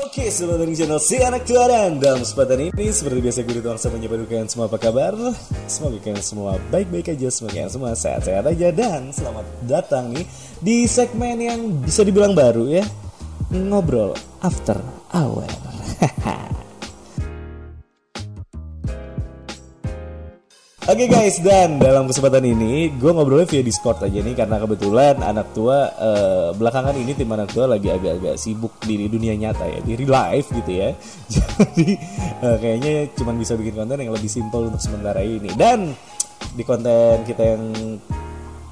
Oke, selamat datang di channel Si Anak Tua dan dalam kesempatan ini seperti biasa gue dituang sama menyapa semua apa kabar? Semoga kalian semua baik-baik aja, semoga kalian semua sehat-sehat aja dan selamat datang nih di segmen yang bisa dibilang baru ya ngobrol after hour. Oke guys, dan dalam kesempatan ini gue ngobrolnya via Discord aja nih karena kebetulan anak tua eh, belakangan ini tim anak tua lagi agak-agak sibuk di dunia nyata ya, di real life gitu ya. Jadi eh, kayaknya cuma bisa bikin konten yang lebih simpel untuk sementara ini. Dan di konten kita yang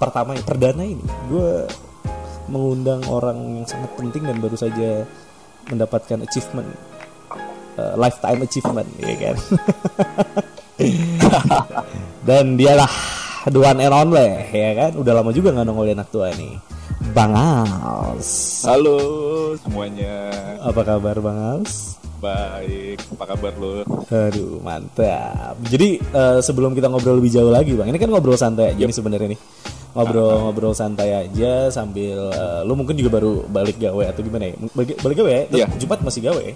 pertama yang perdana ini, gue mengundang orang yang sangat penting dan baru saja mendapatkan achievement eh, lifetime achievement ya kan. Dan dialah the one and only ya kan. Udah lama juga nggak nongol anak tua nih. Bang Als. Halo semuanya, Apa kabar Bang Als? baik. Apa kabar lo? Aduh mantap. Jadi eh, sebelum kita ngobrol lebih jauh lagi bang, ini kan ngobrol santai aja nih sebenarnya nih. Ngobrol-ngobrol santai aja sambil eh, lu mungkin juga baru balik gawe atau gimana ya? Balik, balik gawe ya? Iya. Jumat masih gawe ya?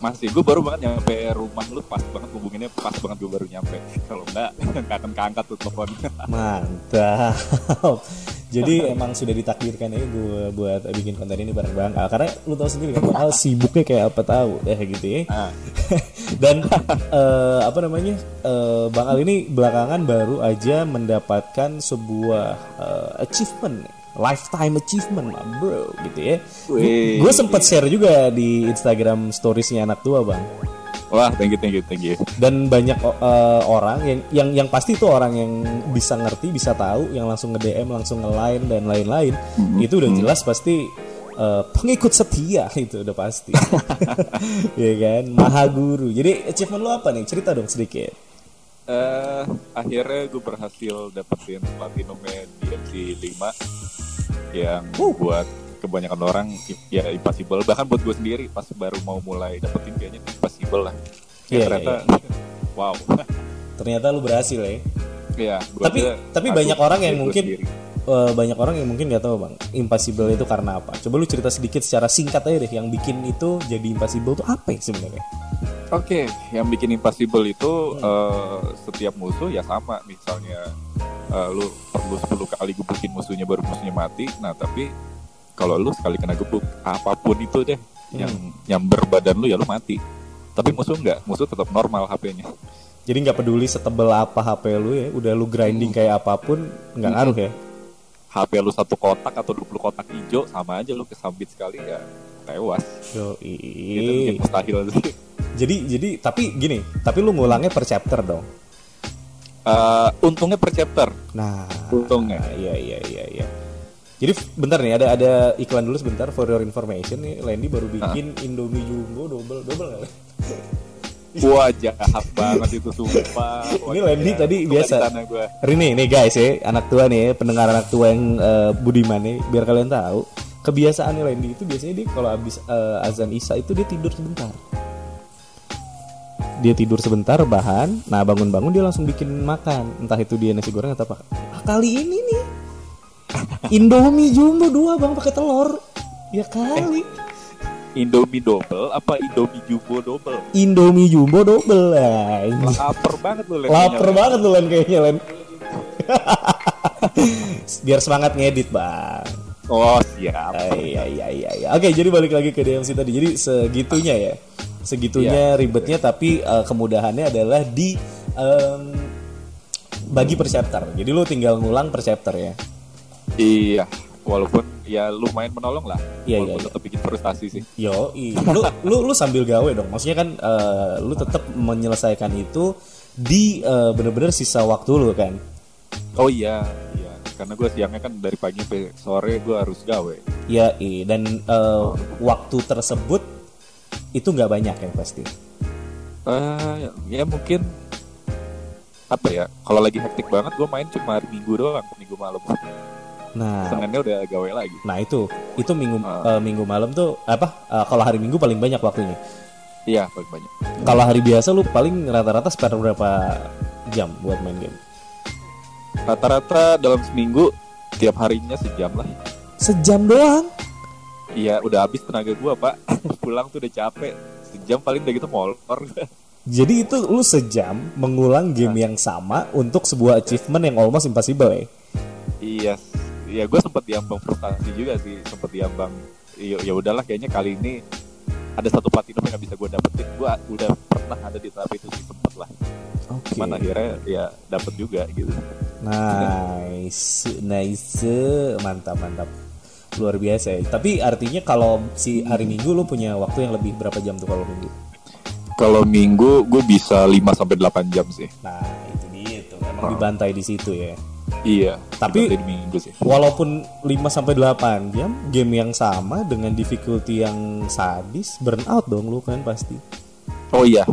Masih, gue baru banget nyampe rumah lu pas banget hubunginnya pas banget gue baru nyampe. Kalau enggak, nggak akan keangkat tuh telepon. Mantap. Jadi emang sudah ditakdirkan ya gue buat bikin konten ini bareng Bang Al karena lu tahu sendiri kan Al sibuknya kayak apa tahu ya gitu ya. Ah. Dan eh, apa namanya eh, Bang Al ini belakangan baru aja mendapatkan sebuah eh, achievement lifetime achievement lah bro gitu ya. Gue sempet share juga di Instagram storiesnya anak tua bang. Wah, thank you, thank you, thank you. dan banyak uh, orang yang yang yang pasti itu orang yang bisa ngerti bisa tahu yang langsung nge DM langsung nge line dan lain-lain itu udah jelas pasti uh, pengikut setia itu udah pasti. Ya kan? Maha guru. Jadi achievement lo apa nih? Cerita dong sedikit. Eh, akhirnya gue berhasil dapetin platinumnya DMC 5 yang buat kebanyakan orang ya impossible. Bahkan buat gue sendiri pas baru mau mulai dapetin kayaknya impossible lah. Iya, ya, ternyata wow. Ternyata lu berhasil ya. Ya gua tapi tapi banyak orang yang mungkin sendiri. uh, banyak orang yang mungkin nggak tahu bang impossible itu karena apa. Coba lu cerita sedikit secara singkat aja deh yang bikin itu jadi impossible itu apa ya sebenarnya? Oke, yang bikin impossible itu Hmm. eh, setiap musuh ya sama. Misalnya eh, lu perlu 10 kali gebukin musuhnya baru musuhnya mati. Nah, tapi kalau lu sekali kena gebuk apa pun itu deh yang Hmm. nyamber badan lu ya lu mati. Tapi musuh enggak, musuh tetap normal HP-nya. Jadi nggak peduli setebel apa HP lu ya, udah lu grinding kayak apa pun nggak ngaruh ya. HP lu satu kotak atau 20 kotak hijau sama aja lu kesambit sekali ya tewas. Yo, Itu mustahil sih. Jadi jadi tapi gini, tapi lu ngulangnya per chapter dong. Eh, untungnya per chapter. Nah, Untungnya. iya iya iya iya. Jadi bentar nih ada ada iklan dulu sebentar for your information nih Landy baru bikin Indomie Jumbo double double nggak? Wah jahat banget itu sumpah. Wah, Ini Landy gila. tadi biasa. Rini nih guys ya, anak tua nih pendengar anak tua yang eh, budiman nih, biar kalian tahu kebiasaan Landy itu biasanya dia kalau habis eh, azan isya itu dia tidur sebentar. Dia tidur sebentar bahan, nah bangun-bangun dia langsung bikin makan, entah itu dia nasi goreng atau apa. Ah, kali ini nih Indomie jumbo dua bang pakai telur, ya kali. Indomie double apa Indomie jumbo double? Indomie jumbo double lah. Laper banget lu Len. Laper banget lu Len kayaknya Len. Biar semangat ngedit bang. Oh siap. Iya iya iya iya. Oke, jadi balik lagi ke DMC tadi. Jadi segitunya ya. Segitunya ribetnya tapi eh, kemudahannya adalah di em, bagi per chapter. Jadi lu tinggal ngulang per chapter ya. Iya. Walaupun ya lumayan menolong lah. Iya, Walaupun iya, tetap bikin frustasi sih. Yo, lu lu lu sambil gawe dong. Maksudnya kan eh, lu tetap menyelesaikan itu di eh, bener-bener sisa waktu lu kan. Oh iya, iya. Karena gue siangnya kan dari pagi sampai sore gue harus gawe. Ya, i. dan eh, waktu tersebut itu nggak banyak yang pasti. Eh ya mungkin apa ya? Kalau lagi hektik banget gue main cuma hari Minggu doang, Minggu malam. Nah, Seninnya udah gawe lagi. Nah itu, itu minggu Ah. eh, minggu malam tuh apa? eh, kalau hari minggu paling banyak waktunya. Iya, paling banyak. Kalau hari biasa lu paling rata-rata spare berapa jam buat main game? Rata-rata dalam seminggu tiap harinya sejam lah. Sejam doang. Iya udah habis tenaga gua pak. Pulang tuh udah capek. Sejam paling udah gitu molor. Jadi itu lu sejam mengulang game Nah. yang sama untuk sebuah achievement yang almost impossible ya. Iya. Iya gue sempet diambang frustasi juga sih. Sempet diambang Ya ya udahlah kayaknya kali ini Ada satu platinum yang gak bisa gue dapetin. Gue udah pernah ada di tahap itu sih sempet lah. Oke. Cuman akhirnya ya dapet juga gitu. Nice, nice, mantap, mantap. Luar biasa ya. Tapi artinya kalau si hari Minggu lu punya waktu yang lebih berapa jam tuh kalau Minggu? Kalau minggu gue bisa 5 sampai 8 jam sih Nah, itu dia tuh. Emang dibantai di situ ya. Iya Tapi- dibanding minggu sih Walaupun 5 sampai 8 jam, game yang sama dengan difficulty yang sadis, burnout dong lu kan pasti. Oh iya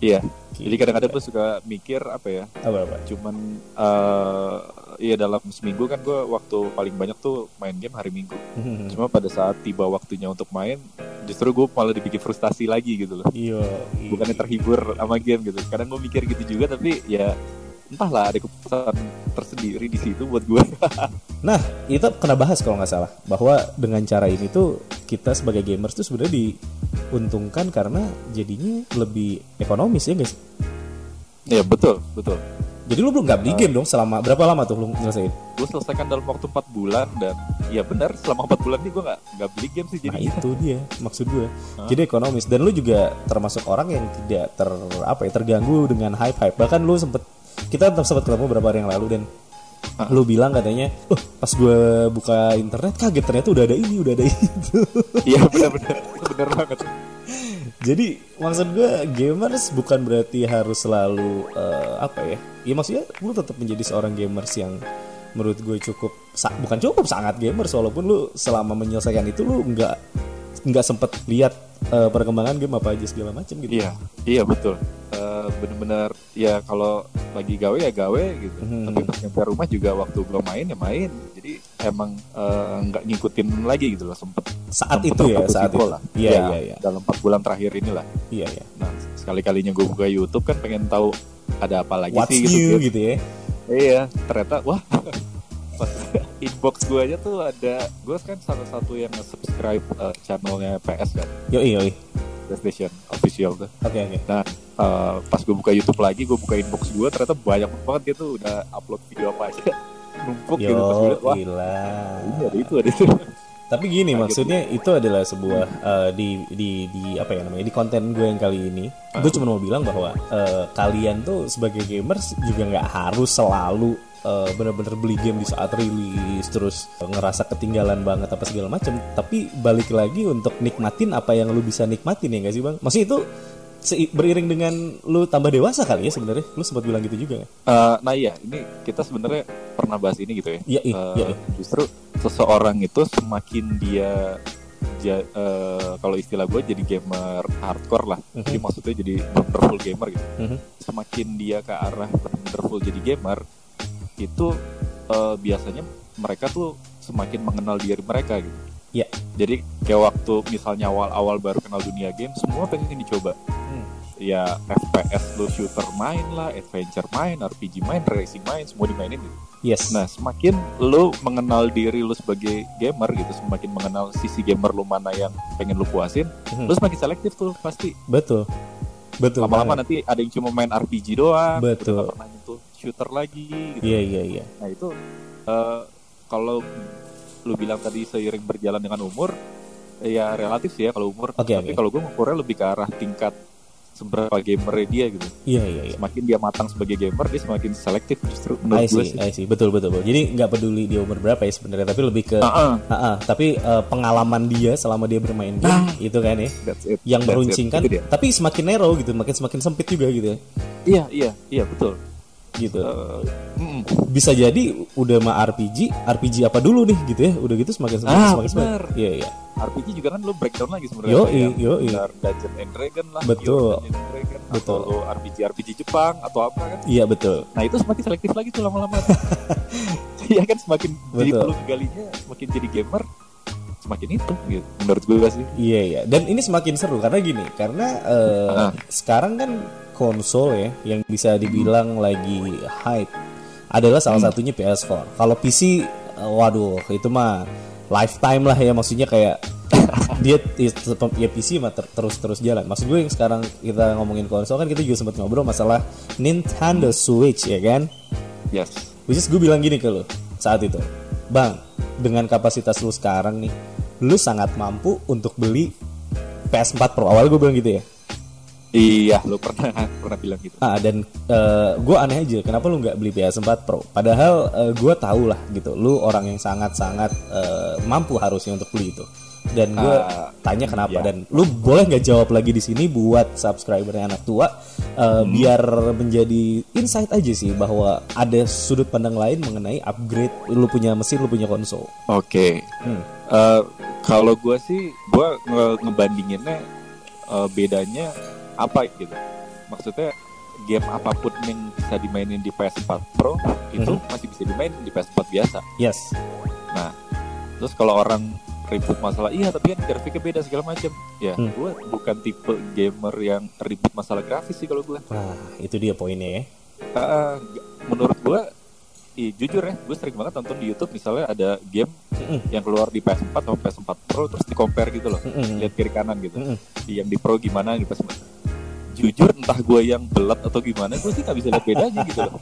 Iya Jadi kadang-kadang gue suka mikir apa ya Apa apa? cuman eh iya dalam seminggu kan gue waktu paling banyak tuh main game hari minggu. Cuma pada saat tiba waktunya untuk main justru gue malah dibikin frustasi lagi gitu loh. Iya. bukannya terhibur sama game gitu. Kadang gue mikir gitu juga tapi ya entahlah ada keputusan tersendiri di situ buat gue Nah, itu kena bahas kalau nggak salah bahwa dengan cara ini tuh kita sebagai gamers tuh sebenarnya diuntungkan karena jadinya lebih ekonomis ya guys. ya betul betul Jadi lu belum nggak beli game dong selama berapa lama tuh lu nyelesain? gue selesaikan dalam waktu 4 bulan dan ya benar selama 4 bulan ini gue nggak nggak beli game sih Nah jadi itu dia maksud gue. Jadi ekonomis dan lu juga termasuk orang yang tidak ter apa ya terganggu dengan hype hype. Bahkan lu sempet kita sempat ketemu beberapa hari yang lalu dan lu bilang katanya, oh pas gue buka internet kaget ternyata udah ada ini udah ada itu. iya benar-benar benar banget Jadi maksud gue gamers bukan berarti harus selalu eh, apa ya? Ya maksudnya lu tetap menjadi seorang gamers yang menurut gue cukup bukan cukup sangat gamers walaupun lu selama menyelesaikan itu lu nggak nggak sempet lihat eh, perkembangan game apa aja segala macam gitu. Iya, iya betul. Eh, bener-bener ya kalau lagi gawe ya gawe gitu. Hmm. Tapi pas nyampe rumah juga waktu belum main ya main. Jadi emang eh, nggak ngikutin lagi gitu loh sempet. Saat sempet itu ya, saat itu lah. Iya, Ya, iya, iya. Dalam 4 bulan terakhir inilah. Iya, iya. Nah sekali-kalinya gue buka YouTube kan pengen tahu ada apa lagi What's sih new gitu. gitu ya. Iya, ternyata wah pas inbox gue aja tuh ada gue kan salah satu yang subscribe channelnya PS kan Yoi, yoi. PlayStation official tuh Oke, oke. Nah, eh, pas gue buka YouTube lagi, gue buka inbox gue, ternyata banyak banget dia tuh udah upload video apa aja, numpuk gitu. Pas gue Yo, wah, gila. ini ada itu, ada itu. Tapi gini Kaget. maksudnya itu adalah sebuah eh, di di di apa ya namanya di konten gue yang kali ini gue cuma mau bilang bahwa eh, kalian tuh sebagai gamers juga nggak harus selalu bener-bener beli game di saat rilis terus ngerasa ketinggalan banget apa segala macam tapi balik lagi untuk nikmatin apa yang lu bisa nikmatin ya nggak sih bang maksudnya itu beriring dengan lu tambah dewasa kali ya sebenarnya lu sempat bilang gitu juga? Eh, nah iya, ini kita sebenarnya pernah bahas ini gitu ya. Iya, iya, Eh, iya, iya. Justru seseorang itu semakin dia ja- eh, kalau istilah gue jadi gamer hardcore lah. Jadi maksudnya jadi wonderful gamer gitu. Mhm. Semakin dia ke arah wonderful jadi gamer, itu eh, biasanya mereka tuh semakin mengenal diri mereka gitu. Iya. Jadi kayak waktu misalnya awal-awal baru kenal dunia game, semua pengen dicoba. Hmm. Ya FPS lu shooter main lah, adventure main, RPG main, racing main, semua dimainin gitu. yes Nah, semakin lu mengenal diri lu sebagai gamer gitu, semakin mengenal sisi gamer lu mana yang pengen lu puasin, Mhm. lu semakin selektif tuh pasti. betul betul Lama-lama nanti ada yang cuma main RPG doang, Betul. udah pernah nyentuh shooter lagi gitu. iya iya iya Nah, itu eh, kalau lu bilang tadi seiring berjalan dengan umur, ya relatif sih ya kalau umur. Oke, Tapi oke. kalau gue ngukurnya lebih ke arah tingkat seberapa gamer dia gitu. iya iya iya Semakin dia matang sebagai gamer, dia semakin selektif justru I menurut gue see, sih. I see. Betul, betul, betul. Jadi nggak peduli dia umur berapa ya sebenarnya, tapi lebih ke, Ah, ah, Ah, ah. tapi eh, pengalaman dia selama dia bermain game Nah. itu kan ya, that's it. yang That's meruncingkan. Tapi semakin narrow gitu, makin semakin sempit juga gitu, ya. Iya, iya, iya betul. Gitu. Mm, Bisa jadi udah mah RPG, RPG apa dulu nih gitu ya, udah gitu semakin sempit, Ah, semakin benar. Iya, iya. RPG juga kan lo breakdown lagi sebenarnya. Kayak yoi. benar Dungeon and Dragon lah. Betul. Dungeon and Dragon, Betul. Atau RPG RPG Jepang atau apa kan? Iya betul. Nah itu semakin selektif lagi tuh lama-lama. Iya kan semakin jadi Betul. perlu galinya, semakin jadi gamer, semakin itu gitu. Menurut gue sih. Iya iya. Dan ini semakin seru karena gini, karena eh, Ah. sekarang kan konsol ya yang bisa dibilang lagi hype adalah salah Hmm. satunya PS4. Kalau PC, eh, waduh itu mah lifetime lah ya maksudnya kayak dia ya PC mah ter terus terus jalan. Maksud gue yang sekarang kita ngomongin konsol kan kita juga sempat ngobrol masalah Nintendo Switch ya kan? Yes. Which is gue bilang gini ke lo saat itu, bang dengan kapasitas lu sekarang nih, lu sangat mampu untuk beli PS4 Pro. Awal gue bilang gitu ya. Iya, lu pernah pernah bilang gitu. Ah dan uh, gue aneh aja, kenapa lu nggak beli PS4 Pro? Padahal uh, gue tau lah gitu, lu orang yang sangat sangat uh, mampu harusnya untuk beli itu. Dan gue uh, tanya kenapa iya. dan lu boleh nggak jawab lagi di sini buat subscribernya anak tua, uh, hmm. biar menjadi insight aja sih bahwa ada sudut pandang lain mengenai upgrade lu punya mesin, lu punya konsol. Oke. Okay. Hmm. Uh, kalau gue sih, gue nge ngebandinginnya uh, bedanya apa gitu. Maksudnya game apa pun yang bisa dimainin di PS4 Pro itu mm -hmm. masih bisa dimainin di PS4 biasa. Yes. Nah terus kalau orang ribut masalah iya tapi kan grafiknya beda segala macam. Ya hmm. gue bukan tipe gamer yang ribut masalah grafis sih kalau gue nah itu dia poinnya ya. Uh, menurut gue Iya jujur ya, gue sering banget nonton di YouTube misalnya ada game mm yang keluar di PS4 atau PS4 Pro terus di compare gitu loh, mm lihat kiri kanan gitu, mm yang di Pro gimana di PS4 jujur entah gue yang belat atau gimana gue sih nggak bisa lihat bedanya gitu loh.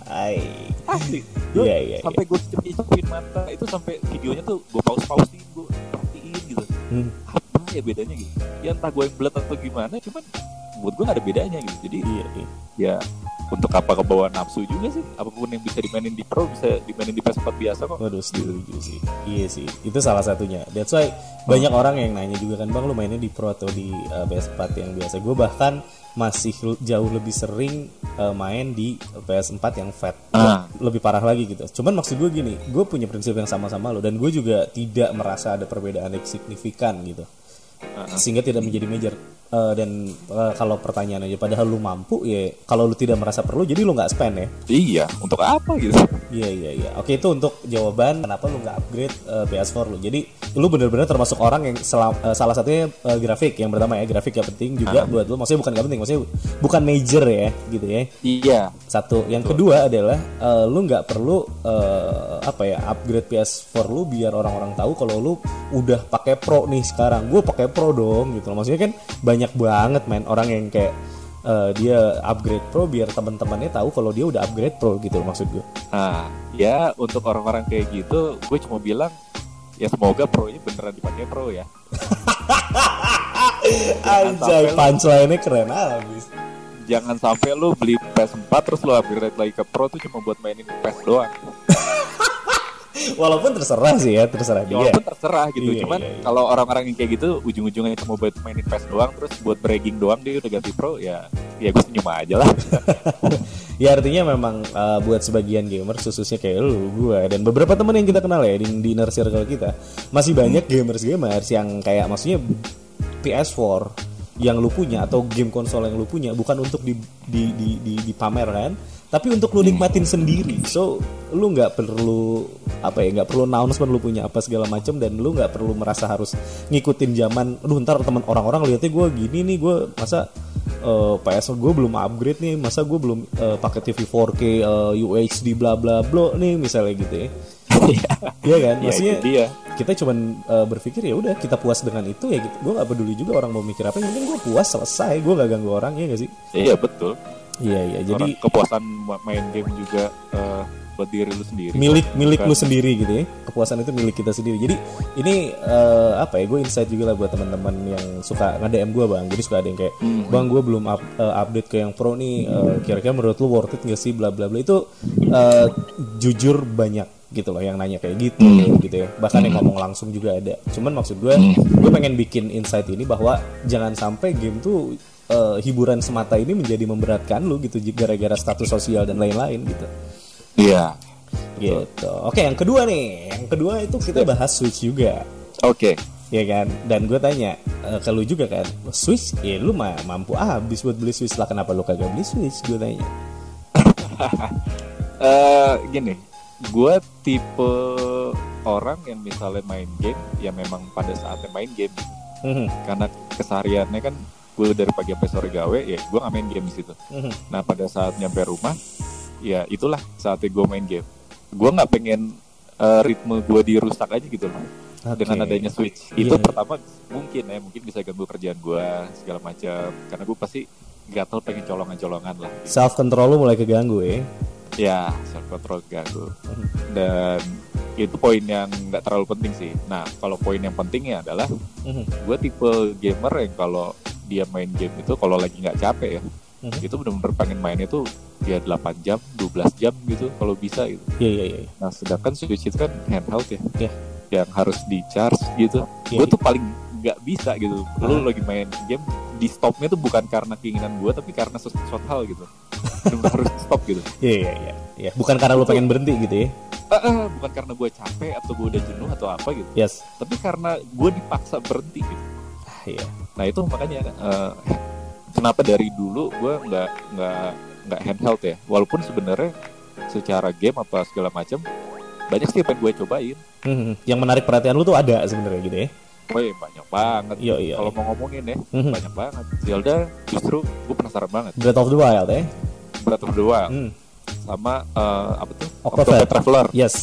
Asli gue yeah, yeah, sampai yeah. gue cepet mata itu sampai videonya tuh gue pause pausein gue perhatiin gitu. Hmm. apa ya bedanya gitu? Ya entah gue yang belat atau gimana cuman buat gue gak ada bedanya gitu. Jadi iya, iya. ya untuk apa ke bawah nafsu juga sih? Apa pun yang bisa dimainin di pro bisa dimainin di PS4 biasa kok. Waduh setuju sih. Iya sih itu salah satunya. That's why banyak oh. orang yang nanya juga kan bang lu mainnya di pro atau di uh, eh, PS4 yang biasa? Gue bahkan masih jauh lebih sering uh, main di PS4 yang fat. Uh. lebih parah lagi gitu. Cuman maksud gue gini gue punya prinsip yang sama-sama lo dan gue juga tidak merasa ada perbedaan yang signifikan gitu. Uh -huh. sehingga tidak menjadi major. Uh, dan uh, kalau pertanyaan aja padahal lu mampu ya kalau lu tidak merasa perlu jadi lu nggak spend ya? Iya untuk apa gitu iya iya iya. Oke itu untuk jawaban kenapa lu nggak upgrade uh, PS4 lu. Jadi lu bener-bener termasuk orang yang selam, uh, salah satunya uh, grafik yang pertama ya grafik yang penting juga uh. buat lu. Maksudnya bukan gak penting maksudnya bukan major ya gitu ya. Iya. Satu. Yang Betul. kedua adalah uh, lu nggak perlu uh, apa ya upgrade PS4 lu biar orang-orang tahu kalau lu udah pakai pro nih sekarang. Gue pakai pro dong gitu maksudnya kan banyak banget men orang yang kayak uh, dia upgrade pro biar teman-temannya tahu kalau dia udah upgrade pro gitu loh maksud gue. Nah, ya untuk orang-orang kayak gitu, gue cuma bilang ya semoga pro-nya beneran dipakai pro ya. Anjay, punchline-nya keren abis. Jangan sampai lu beli PS4 terus lu upgrade lagi ke pro tuh cuma buat mainin PS doang. Walaupun terserah sih ya, terserah dia. Walaupun terserah gitu. Iya, Cuman iya, iya. kalau orang-orang yang kayak gitu ujung-ujungnya cuma buat mainin PES doang terus buat bragging doang dia udah ganti pro ya ya gue senyum aja lah. ya artinya memang uh, buat sebagian gamer khususnya kayak lu, gue dan beberapa teman yang kita kenal ya di, di inner circle kita masih banyak gamers-gamers yang kayak maksudnya PS4 yang lu punya atau game konsol yang lu punya bukan untuk di, di, di, di, dipamerkan tapi untuk lu nikmatin sendiri so lu nggak perlu apa ya nggak perlu announcement lu punya apa segala macam dan lu nggak perlu merasa harus ngikutin zaman aduh ntar teman orang-orang lihatnya gue gini nih gue masa uh, eh, PS gue belum upgrade nih masa gue belum uh, pakai TV 4K uh, UHD bla bla bla nih misalnya gitu ya Iya kan, iya, maksudnya dia. kita cuman uh, berpikir ya udah kita puas dengan itu ya gitu. Gue gak peduli juga orang mau mikir apa, yang penting gue puas selesai, gue gak ganggu orang ya gak sih? Iya betul. Iya iya. Jadi kepuasan main game juga uh, buat diri lu sendiri. Milik milik lu sendiri gitu ya. Kepuasan itu milik kita sendiri. Jadi ini uh, apa ya? Gue insight juga lah buat teman-teman yang suka nge-DM gue bang. Jadi suka ada yang kayak hmm. bang gue belum up, uh, update ke yang pro nih. Uh, kira-kira menurut lu worth it gak sih? Bla bla bla itu uh, jujur banyak gitu loh yang nanya kayak gitu hmm. gitu ya bahkan yang ngomong langsung juga ada cuman maksud gue gue pengen bikin insight ini bahwa jangan sampai game tuh uh, hiburan semata ini menjadi memberatkan lu gitu gara-gara status sosial dan lain-lain gitu. Iya. Gitu. Oke, yang kedua nih, yang kedua itu kita bahas Switch juga. Oke. Ya kan, dan gue tanya uh, ke lu juga kan, Switch, ya lu mah mampu habis buat beli Switch lah, kenapa lu kagak beli Switch? Gue tanya. uh, gini, gue tipe orang yang misalnya main game, ya memang pada saatnya main game, mm -hmm. karena kesehariannya kan gue dari pagi sampai sore gawe ya gue nggak main game di situ. Mm-hmm. nah pada saat nyampe rumah ya itulah saatnya gue main game. Gue nggak pengen eh, ritme gue dirusak aja gitu loh. Oke. dengan adanya switch. Itu Iya. pertama mungkin ya mungkin bisa ganggu kerjaan gue segala macam. Karena gue pasti gatel pengen colongan-colongan lah. Self control lu mulai keganggu ya ya self control ganggu dan itu poin yang nggak terlalu penting sih. Nah kalau poin yang pentingnya adalah Mhm. gue tipe gamer yang kalau dia main game itu kalau lagi nggak capek ya. Mhm. itu bener-bener pengen mainnya tuh ya 8 jam 12 jam gitu kalau bisa gitu. Iya iya iya. Nah sedangkan Switch itu kan handheld ya. Iya. yang harus di charge gitu. Iya. gue tuh paling nggak bisa gitu. Lu Ah. lagi main game di stopnya tuh bukan karena keinginan gue tapi karena sesuatu hal gitu. Harus stop gitu. Iya iya iya. Iya. Bukan karena lu pengen berhenti gitu ya? Ah, ah, bukan karena gue capek atau gue udah jenuh atau apa gitu. Yes. Tapi karena gue dipaksa berhenti gitu iya Nah itu makanya eh, kenapa dari dulu gue nggak nggak nggak handheld ya. Walaupun sebenarnya secara game apa segala macam banyak sih yang pengen gue cobain. Mhm. yang menarik perhatian lu tuh ada sebenarnya gitu ya Woi banyak banget. iya iya Kalau mau ngomongin ya Mhm. banyak banget. Zelda justru gue penasaran banget. Breath of the Wild ya Breath of the Wild Hmm. sama eh, apa tuh Octopath. Traveler. yes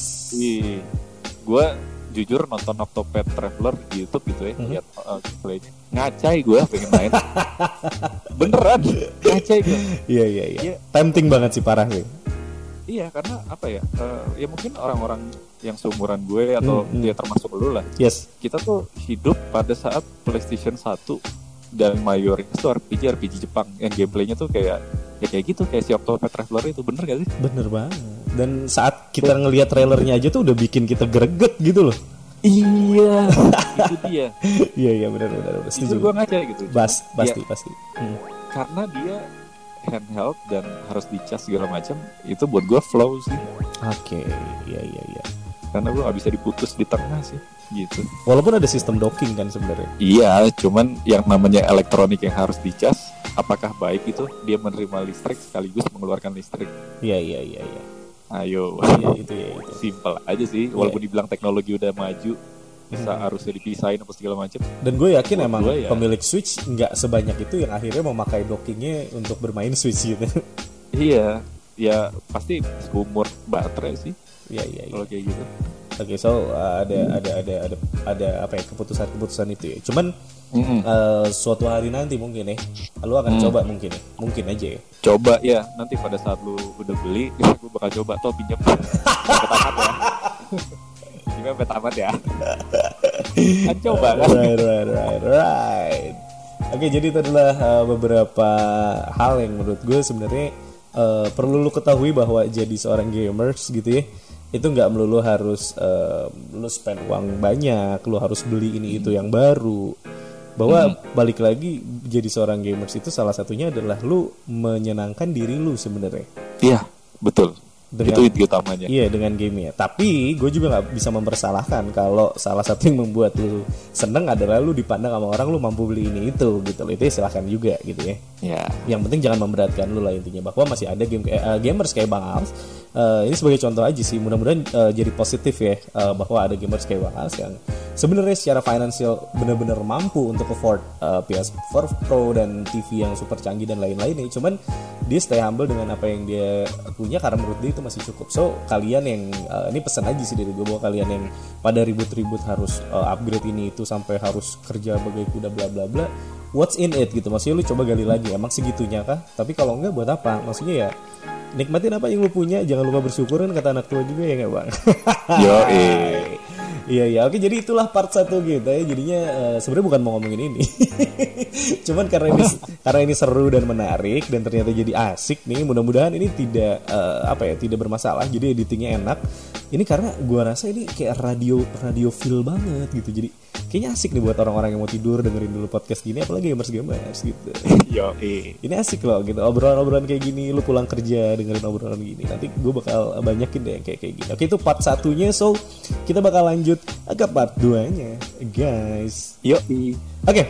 gue jujur nonton Octopath Traveler di YouTube gitu ya, Mhm. lihat uh, gameplaynya. Ngacai gue pengen main. Beneran, ngacai gue. iya iya iya Iya. tempting banget sih parah sih Iya, karena apa ya? eh, ya mungkin orang-orang yang seumuran gue atau Hmm, hmm. ya termasuk lu lah. yes Kita tuh hidup pada saat PlayStation 1 dan mayoritas tuh RPG RPG Jepang yang gameplaynya tuh kayak ya kayak gitu kayak si Octopath Traveler itu bener gak sih? bener banget dan saat kita ngelihat trailernya aja tuh udah bikin kita greget gitu loh. Iya, itu dia. iya iya bener bener bener Itu setuju gue ngaca gitu. Bas, Cuma, pasti ya, pasti. Hmm. karena dia handheld dan harus dicas segala macam itu buat gue flow sih. Oke iya iya iya. Karena gue gak bisa diputus di tengah sih gitu. Walaupun ada sistem docking kan sebenarnya. Iya cuman yang namanya elektronik yang harus dicas apakah baik itu dia menerima listrik sekaligus mengeluarkan listrik. Iya iya iya iya ayo. Iya itu ya itu simple aja sih walaupun dibilang teknologi udah maju bisa Hmm. harusnya dipisahin apa segala macam dan gue yakin Buat emang gue ya. pemilik Switch nggak sebanyak itu yang akhirnya memakai dockingnya untuk bermain Switch gitu. Iya ya pasti seumur baterai sih. Iya iya iya. Kalau kayak gitu Oke, so uh, ada ada ada ada ada apa ya keputusan-keputusan itu ya. Cuman Mm-mm. uh, suatu hari nanti mungkin ya, lu akan Hmm. coba mungkin ya, mungkin aja ya. coba ya nanti pada saat lu udah beli gue bakal coba tuh pinjam tamat ya sampai tamat ya kan coba kan Right, right, right, right. Oke, jadi itu adalah uh, beberapa hal yang menurut gue sebenarnya uh, perlu lu ketahui bahwa jadi seorang gamers gitu ya, itu nggak melulu harus uh, lu spend uang banyak, lu harus beli ini itu yang baru. Bahwa balik lagi jadi seorang gamers itu salah satunya adalah lu menyenangkan diri lu sebenarnya. iya betul Dengan- itu inti utamanya Iya dengan gamenya. Tapi gue juga nggak bisa mempersalahkan kalau salah satu yang membuat lu seneng adalah lu dipandang sama orang lu mampu beli ini itu gitu loh. Itu ya silahkan juga gitu ya. ya Yang penting jangan memberatkan lu lah intinya bahwa masih ada game eh, gamers kayak Bang Als. Eh, ini sebagai contoh aja sih. Mudah-mudahan eh, jadi positif ya eh, bahwa ada gamers kayak Bang yang sebenarnya secara finansial benar-benar mampu untuk afford eh, PS4 Pro dan TV yang super canggih dan lain-lainnya. Cuman dia stay humble dengan apa yang dia punya karena menurut dia itu masih cukup. So kalian yang eh, ini pesan aja sih dari gue bahwa kalian yang pada ribut-ribut harus eh, upgrade ini itu sampai harus kerja bagai kuda bla bla bla. What's in it gitu maksudnya lu coba gali lagi emang segitunya kah? Tapi kalau enggak buat apa? Maksudnya ya nikmatin apa yang lu punya jangan lupa bersyukur kan kata anak tua juga ya nggak bang? yo Iya iya. Oke jadi itulah part satu kita ya. Jadinya eh, sebenarnya bukan mau ngomongin ini. Cuman karena ini karena ini seru dan menarik dan ternyata jadi asik nih mudah-mudahan ini tidak eh, apa ya tidak bermasalah. Jadi editingnya enak ini karena gua rasa ini kayak radio radio feel banget gitu. Jadi kayaknya asik nih buat orang-orang yang mau tidur dengerin dulu podcast gini apalagi gamers gamers gitu. Yo. Ini asik loh gitu obrolan-obrolan kayak gini lu pulang kerja dengerin obrolan gini. Nanti gue bakal banyakin deh yang kayak kayak gini. Oke itu part satunya. So kita bakal lanjut ke part 2 nya guys. Yo. Oke